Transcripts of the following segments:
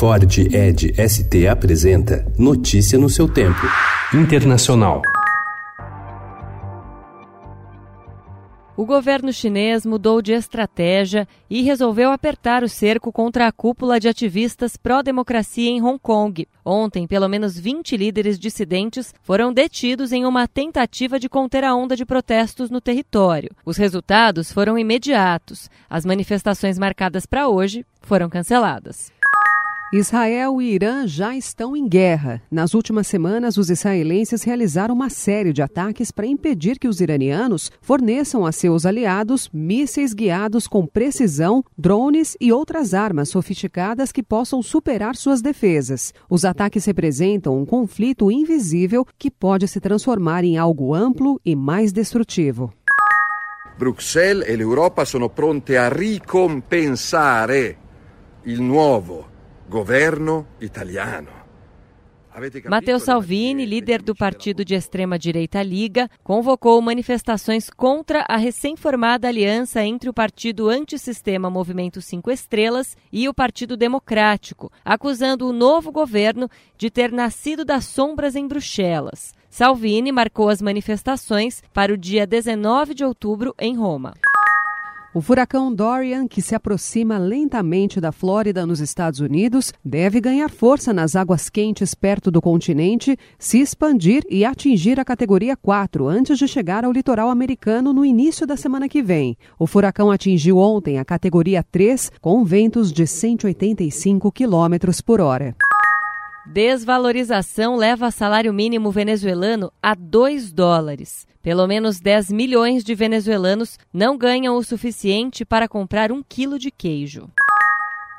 Ford Ed ST apresenta Notícia no seu tempo. Internacional. O governo chinês mudou de estratégia e resolveu apertar o cerco contra a cúpula de ativistas pró-democracia em Hong Kong. Ontem, pelo menos 20 líderes dissidentes foram detidos em uma tentativa de conter a onda de protestos no território. Os resultados foram imediatos. As manifestações marcadas para hoje foram canceladas. Israel e Irã já estão em guerra. Nas últimas semanas, os israelenses realizaram uma série de ataques para impedir que os iranianos forneçam a seus aliados mísseis guiados com precisão, drones e outras armas sofisticadas que possam superar suas defesas. Os ataques representam um conflito invisível que pode se transformar em algo amplo e mais destrutivo. Bruxelles e l'Europa sono pronte a ricompensare il nuovo governo italiano. Matteo Salvini, líder do partido de extrema-direita Liga, convocou manifestações contra a recém-formada aliança entre o partido antissistema Movimento Cinco Estrelas e o Partido Democrático, acusando o novo governo de ter nascido das sombras em Bruxelas. Salvini marcou as manifestações para o dia 19 de outubro em Roma. O furacão Dorian, que se aproxima lentamente da Flórida, nos Estados Unidos, deve ganhar força nas águas quentes perto do continente, se expandir e atingir a categoria 4 antes de chegar ao litoral americano no início da semana que vem. O furacão atingiu ontem a categoria 3 com ventos de 185 km por hora. Desvalorização leva salário mínimo venezuelano a 2 dólares. Pelo menos 10 milhões de venezuelanos não ganham o suficiente para comprar um quilo de queijo.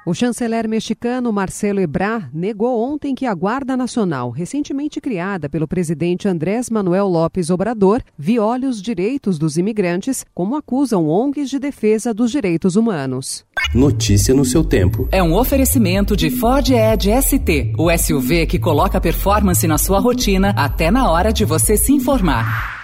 O chanceler mexicano Marcelo Ebrard negou ontem que a Guarda Nacional, recentemente criada pelo presidente Andrés Manuel López Obrador, viole os direitos dos imigrantes, como acusam ONGs de defesa dos direitos humanos. Notícia no seu tempo. É um oferecimento de Ford Edge ST, o SUV que coloca performance na sua rotina até na hora de você se informar.